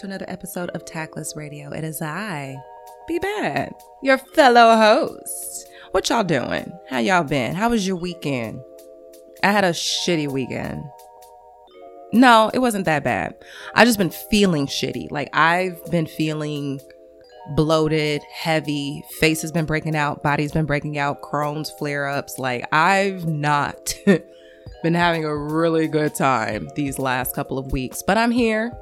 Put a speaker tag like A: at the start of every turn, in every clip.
A: To another episode of Tactless Radio. It is I, Be Bad, your fellow host. What y'all doing? How y'all been? How was your weekend? I had a shitty weekend. No, it wasn't that bad. I just been feeling shitty. Like I've been feeling bloated, heavy, face has been breaking out, body's been breaking out, Crohn's flare ups. Like I've not been having a really good time these last couple of weeks, but I'm here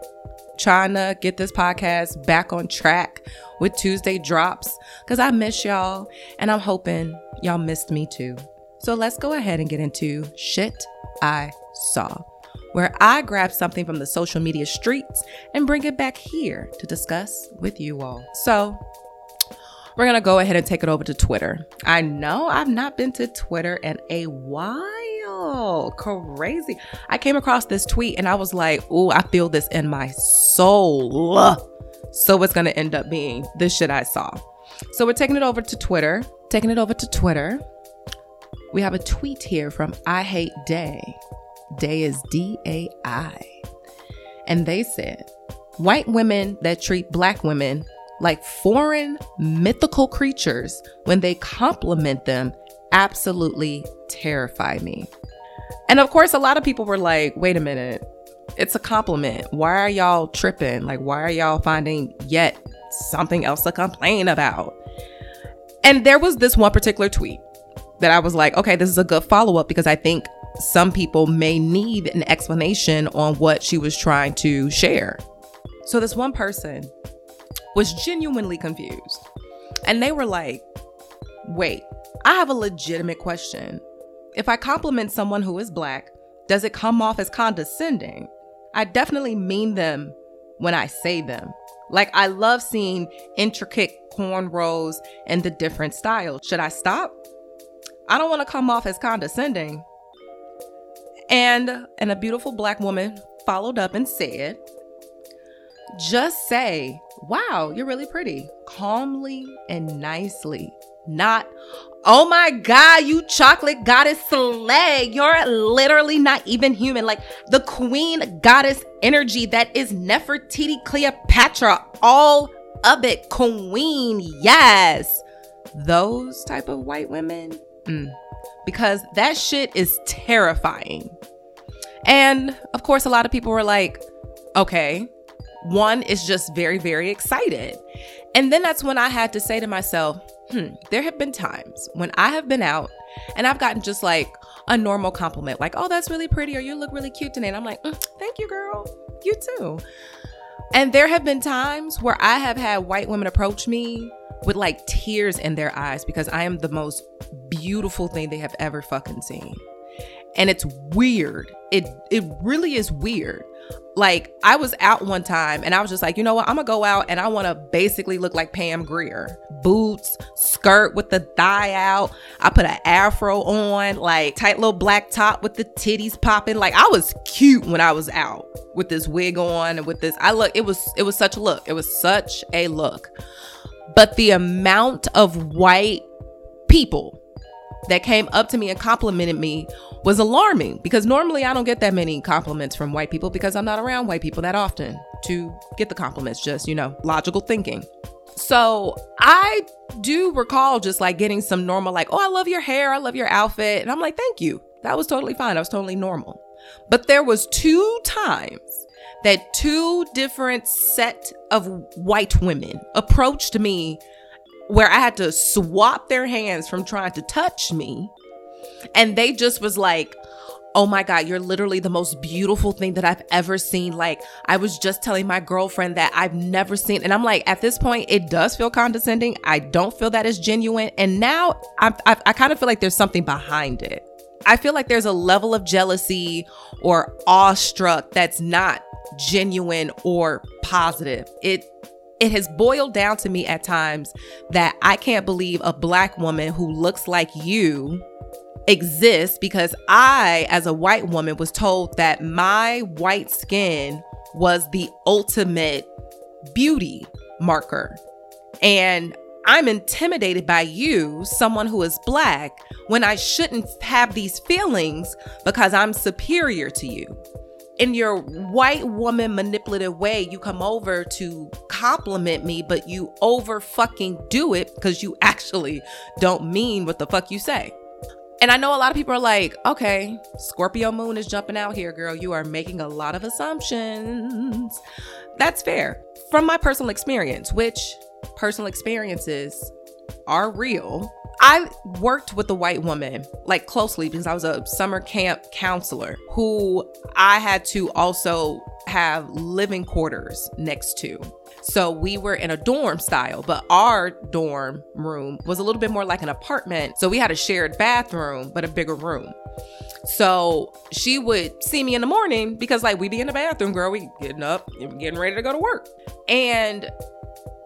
A: trying to get this podcast back on track with Tuesday drops because I miss y'all and I'm hoping y'all missed me too. So let's go ahead and get into shit I saw, where I grab something from the social media streets and bring it back here to discuss with you all. So we're gonna go ahead and take it over to Twitter. I know I've not been to Twitter in a while. Oh, crazy. I came across this tweet and I was like, oh, I feel this in my soul. So it's gonna end up being this shit I saw. So we're taking it over to Twitter. Taking it over to Twitter. We have a tweet here from I Hate Day. Day is D A I. And they said, white women that treat black women like foreign mythical creatures when they compliment them absolutely terrify me. And of course, a lot of people were like, wait a minute, it's a compliment. Why are y'all tripping? Like, why are y'all finding yet something else to complain about? And there was this one particular tweet that I was like, okay, this is a good follow up because I think some people may need an explanation on what she was trying to share. So, this one person was genuinely confused. And they were like, wait, I have a legitimate question. If I compliment someone who is black, does it come off as condescending? I definitely mean them when I say them. Like, I love seeing intricate cornrows and the different styles. Should I stop? I don't want to come off as condescending. And and a beautiful black woman followed up and said, just say, wow, you're really pretty, calmly and nicely. Not, oh my God, you chocolate goddess slay. You're literally not even human. Like the queen goddess energy that is Nefertiti Cleopatra, all of it, queen, yes. Those type of white women, mm. because that shit is terrifying. And of course, a lot of people were like, okay, one is just very, very excited. And then that's when I had to say to myself, hmm, there have been times when I have been out and I've gotten just like a normal compliment, like, oh, that's really pretty, or you look really cute today. And I'm like, mm, thank you, girl. You too. And there have been times where I have had white women approach me with like tears in their eyes because I am the most beautiful thing they have ever fucking seen. And it's weird. It it really is weird like I was out one time and I was just like, you know what? I'm gonna go out and I wanna basically look like Pam Grier. Boots, skirt with the thigh out. I put an afro on, like tight little black top with the titties popping. Like I was cute when I was out with this wig on and with this. I look, it was it was such a look. It was such a look. But the amount of white people that came up to me and complimented me was alarming because normally I don't get that many compliments from white people because I'm not around white people that often to get the compliments, just, you know, logical thinking. So I do recall just like getting some normal, like, oh, I love your hair, I love your outfit. And I'm like, thank you. That was totally fine. I was totally normal. But there was two times that two different set of white women approached me where I had to swap their hands from trying to touch me. And they just was like, Oh my God, you're literally the most beautiful thing that I've ever seen. Like, I was just telling my girlfriend that I've never seen. And I'm like, at this point, it does feel condescending. I don't feel that is genuine. And now I, I, I kind of feel like there's something behind it. I feel like there's a level of jealousy or awestruck that's not genuine or positive. It it has boiled down to me at times that I can't believe a black woman who looks like you exists because I, as a white woman, was told that my white skin was the ultimate beauty marker. And I'm intimidated by you, someone who is black, when I shouldn't have these feelings because I'm superior to you. In your white woman manipulative way, you come over to compliment me, but you over fucking do it because you actually don't mean what the fuck you say. And I know a lot of people are like, okay, Scorpio moon is jumping out here, girl. You are making a lot of assumptions. That's fair. From my personal experience, which personal experiences are real. I worked with a white woman like closely because I was a summer camp counselor who I had to also have living quarters next to. So we were in a dorm style, but our dorm room was a little bit more like an apartment. So we had a shared bathroom, but a bigger room. So she would see me in the morning because like we'd be in the bathroom, girl, we getting up, getting ready to go to work. And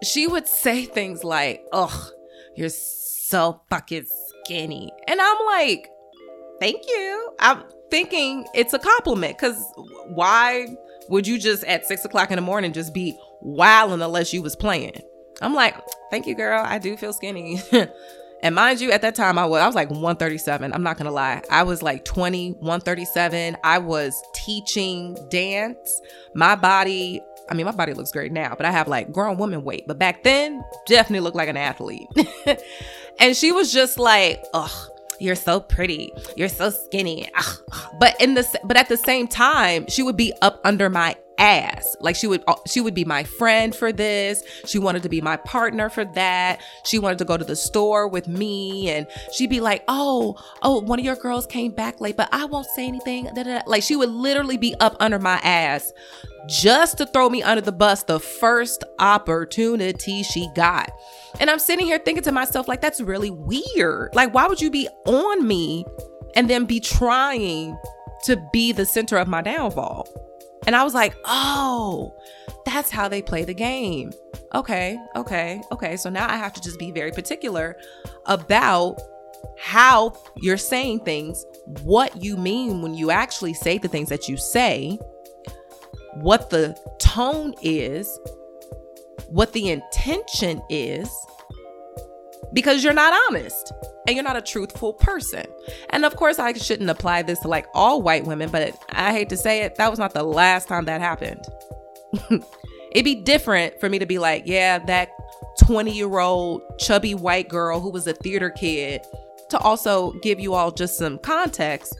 A: she would say things like, "Ugh, you're so fucking skinny," and I'm like, "Thank you." I'm thinking it's a compliment because why would you just at six o'clock in the morning just be wilding unless you was playing? I'm like, "Thank you, girl. I do feel skinny." And mind you, at that time I was I was like 137. I'm not gonna lie. I was like 20, 137. I was teaching dance. My body I mean, my body looks great now, but I have like grown woman weight. But back then, definitely looked like an athlete. and she was just like, ugh, you're so pretty. You're so skinny. Ugh. But in the but at the same time, she would be up under my ass. Like she would uh, she would be my friend for this. She wanted to be my partner for that. She wanted to go to the store with me and she'd be like, "Oh, oh, one of your girls came back late, but I won't say anything." Like she would literally be up under my ass just to throw me under the bus the first opportunity she got. And I'm sitting here thinking to myself like that's really weird. Like why would you be on me and then be trying to be the center of my downfall? And I was like, oh, that's how they play the game. Okay, okay, okay. So now I have to just be very particular about how you're saying things, what you mean when you actually say the things that you say, what the tone is, what the intention is, because you're not honest and you're not a truthful person. And of course, I shouldn't apply this to like all white women, but I hate to say it, that was not the last time that happened. It'd be different for me to be like, yeah, that 20 year old chubby white girl who was a theater kid, to also give you all just some context.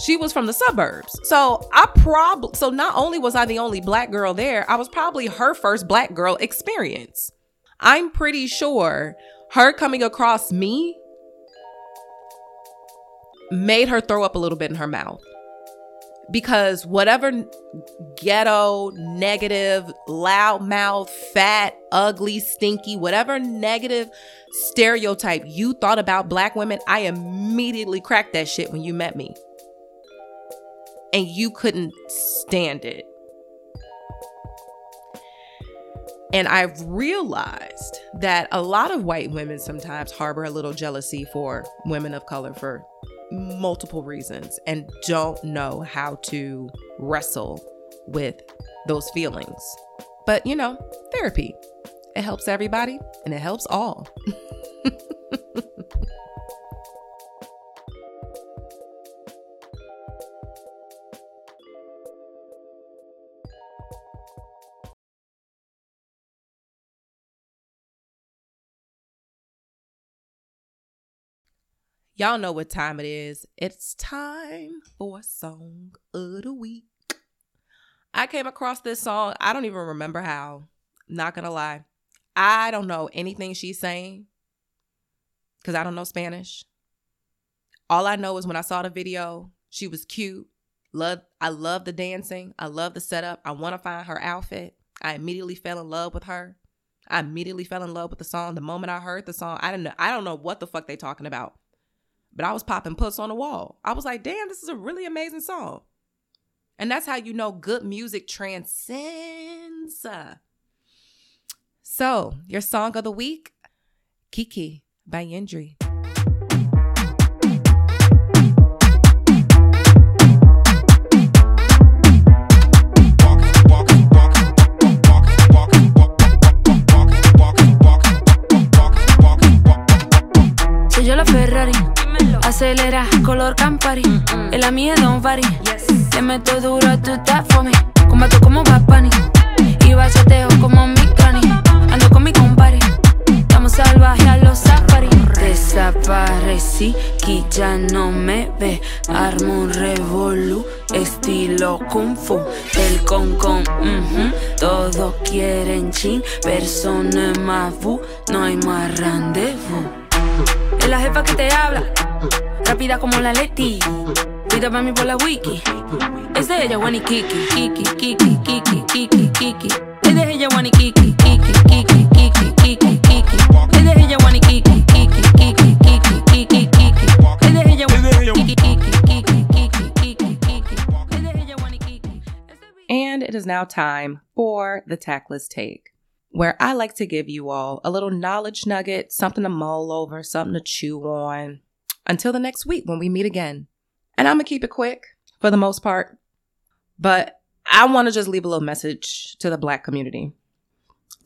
A: She was from the suburbs. So I probably, so not only was I the only black girl there, I was probably her first black girl experience. I'm pretty sure her coming across me made her throw up a little bit in her mouth. Because whatever ghetto, negative, loudmouth, fat, ugly, stinky, whatever negative stereotype you thought about black women, I immediately cracked that shit when you met me. And you couldn't stand it. And I've realized that a lot of white women sometimes harbor a little jealousy for women of color for multiple reasons and don't know how to wrestle with those feelings. But you know, therapy, it helps everybody and it helps all. Y'all know what time it is. It's time for song of the week. I came across this song. I don't even remember how. Not gonna lie. I don't know anything she's saying because I don't know Spanish. All I know is when I saw the video, she was cute. Love I love the dancing. I love the setup. I want to find her outfit. I immediately fell in love with her. I immediately fell in love with the song. The moment I heard the song, I didn't know I don't know what the fuck they talking about. But I was popping puss on the wall. I was like, damn, this is a really amazing song. And that's how you know good music transcends. So, your song of the week, Kiki by Yendry.
B: Acelera, color Campari. Mm En la mía don't vary. Yes. Le meto duro, tú estás for me. Combato como Bad Bunny. Y bachateo como mi granny. Ando con mi compare. Estamos salvajes a los safari. Desaparecí, que ya no me ve. Armo un revolu, estilo kung fu. El con con, mm todos quieren chin. Persona más bu, no hay más rendezvous. Es la jefa que te habla rápida como la Leti. Mí por la wiki. Es de ella, Wani Kiki, Kiki, Kiki, Kiki, Kiki, Kiki. Es de ella, Wani Kiki, Kiki, Kiki, Kiki, Kiki, Kiki. Es de ella, Wani Kiki, Kiki, Kiki, Kiki, Kiki, Kiki. Es de ella, Wani Kiki.
A: And it is now time for the tactless take where I like to give you all a little knowledge nugget, something to mull over, something to chew on, until the next week when we meet again. And I'm going to keep it quick for the most part, but I want to just leave a little message to the black community,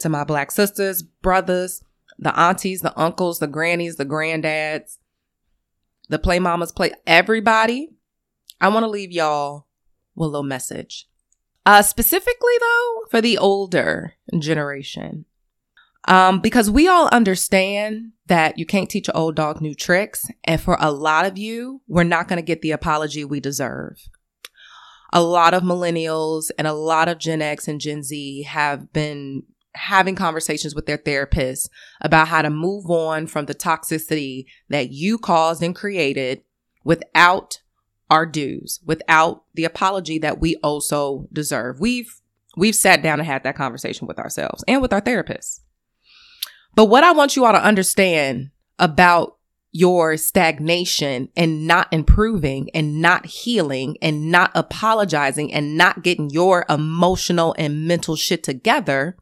A: to my black sisters, brothers, the aunties, the uncles, the grannies, the granddads, the play mamas, play everybody. I want to leave y'all with a little message. Uh, specifically though, for the older generation. Um, because we all understand that you can't teach an old dog new tricks. And for a lot of you, we're not going to get the apology we deserve. A lot of millennials and a lot of Gen X and Gen Z have been having conversations with their therapists about how to move on from the toxicity that you caused and created without our dues, without the apology that we also deserve. We've we've sat down and had that conversation with ourselves and with our therapists. But what I want you all to understand about your stagnation and not improving and not healing and not apologizing and not getting your emotional and mental shit together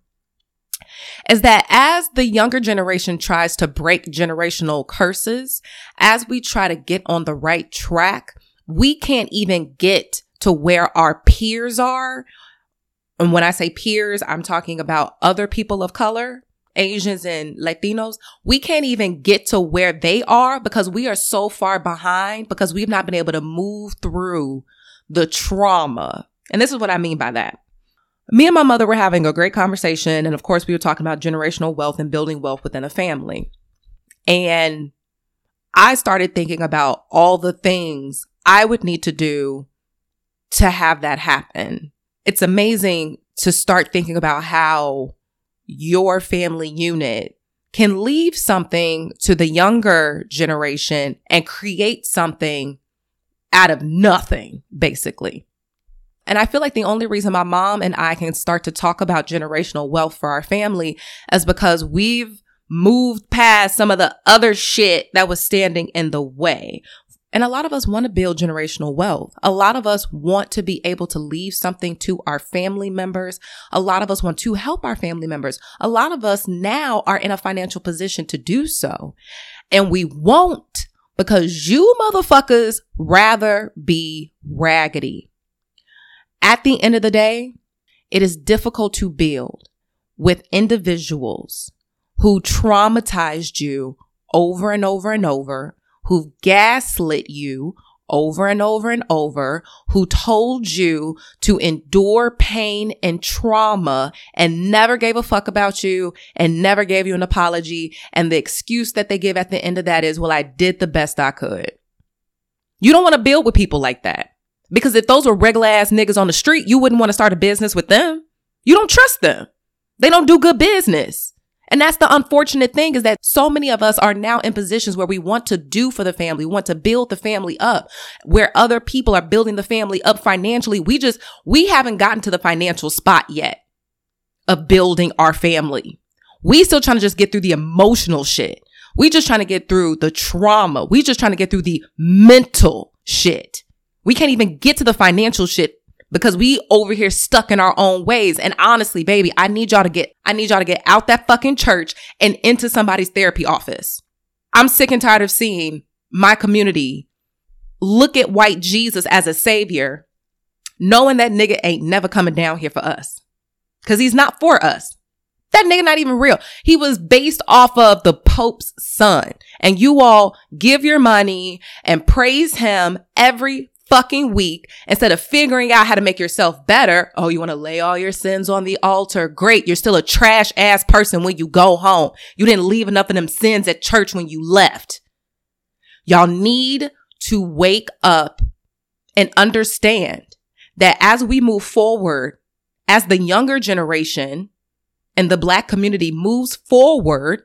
A: is that as the younger generation tries to break generational curses, as we try to get on the right track, we can't even get to where our peers are. And when I say peers, I'm talking about other people of color Asians and Latinos, we can't even get to where they are because we are so far behind because we've not been able to move through the trauma. And this is what I mean by that. Me and my mother were having a great conversation. And of course, we were talking about generational wealth and building wealth within a family. And I started thinking about all the things I would need to do to have that happen. It's amazing to start thinking about how your family unit can leave something to the younger generation and create something out of nothing, basically. And I feel like the only reason my mom and I can start to talk about generational wealth for our family is because we've moved past some of the other shit that was standing in the way. And a lot of us want to build generational wealth. A lot of us want to be able to leave something to our family members. A lot of us want to help our family members. A lot of us now are in a financial position to do so. And we won't because you motherfuckers rather be raggedy. At the end of the day, it is difficult to build with individuals who traumatized you over and over and over who've gaslit you over and over and over, who told you to endure pain and trauma and never gave a fuck about you and never gave you an apology. And the excuse that they give at the end of that is, well, I did the best I could. You don't want to build with people like that. Because if those were regular ass niggas on the street, you wouldn't want to start a business with them. You don't trust them. They don't do good business. And that's the unfortunate thing is that so many of us are now in positions where we want to do for the family, we want to build the family up, where other people are building the family up financially. We just, we haven't gotten to the financial spot yet of building our family. We still trying to just get through the emotional shit. We just trying to get through the trauma. We just trying to get through the mental shit. We can't even get to the financial shit because we over here stuck in our own ways. And honestly, baby, I need y'all to get, I need y'all to get out that fucking church and into somebody's therapy office. I'm sick and tired of seeing my community look at white Jesus as a savior, knowing that nigga ain't never coming down here for us. Cause he's not for us. That nigga not even real. He was based off of the Pope's son. And you all give your money and praise him every fucking week instead of figuring out how to make yourself better. Oh, you want to lay all your sins on the altar? Great. You're still a trash ass person when you go home. You didn't leave enough of them sins at church when you left. Y'all need to wake up and understand that as we move forward, as the younger generation and the black community moves forward,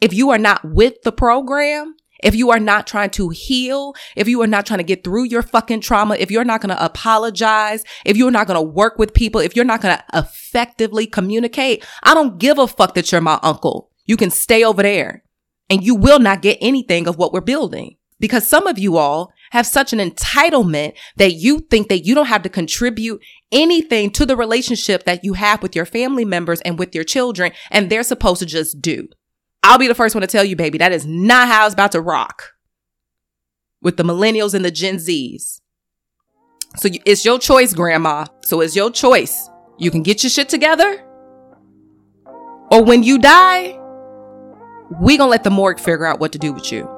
A: if you are not with the program, if you are not trying to heal, if you are not trying to get through your fucking trauma, if you're not going to apologize, if you're not going to work with people, if you're not going to effectively communicate, I don't give a fuck that you're my uncle. You can stay over there and you will not get anything of what we're building because some of you all have such an entitlement that you think that you don't have to contribute anything to the relationship that you have with your family members and with your children and they're supposed to just do. I'll be the first one to tell you, baby, that is not how it's about to rock with the millennials and the Gen Zs. So it's your choice, grandma. So it's your choice. You can get your shit together. Or when you die, we gonna let the morgue figure out what to do with you.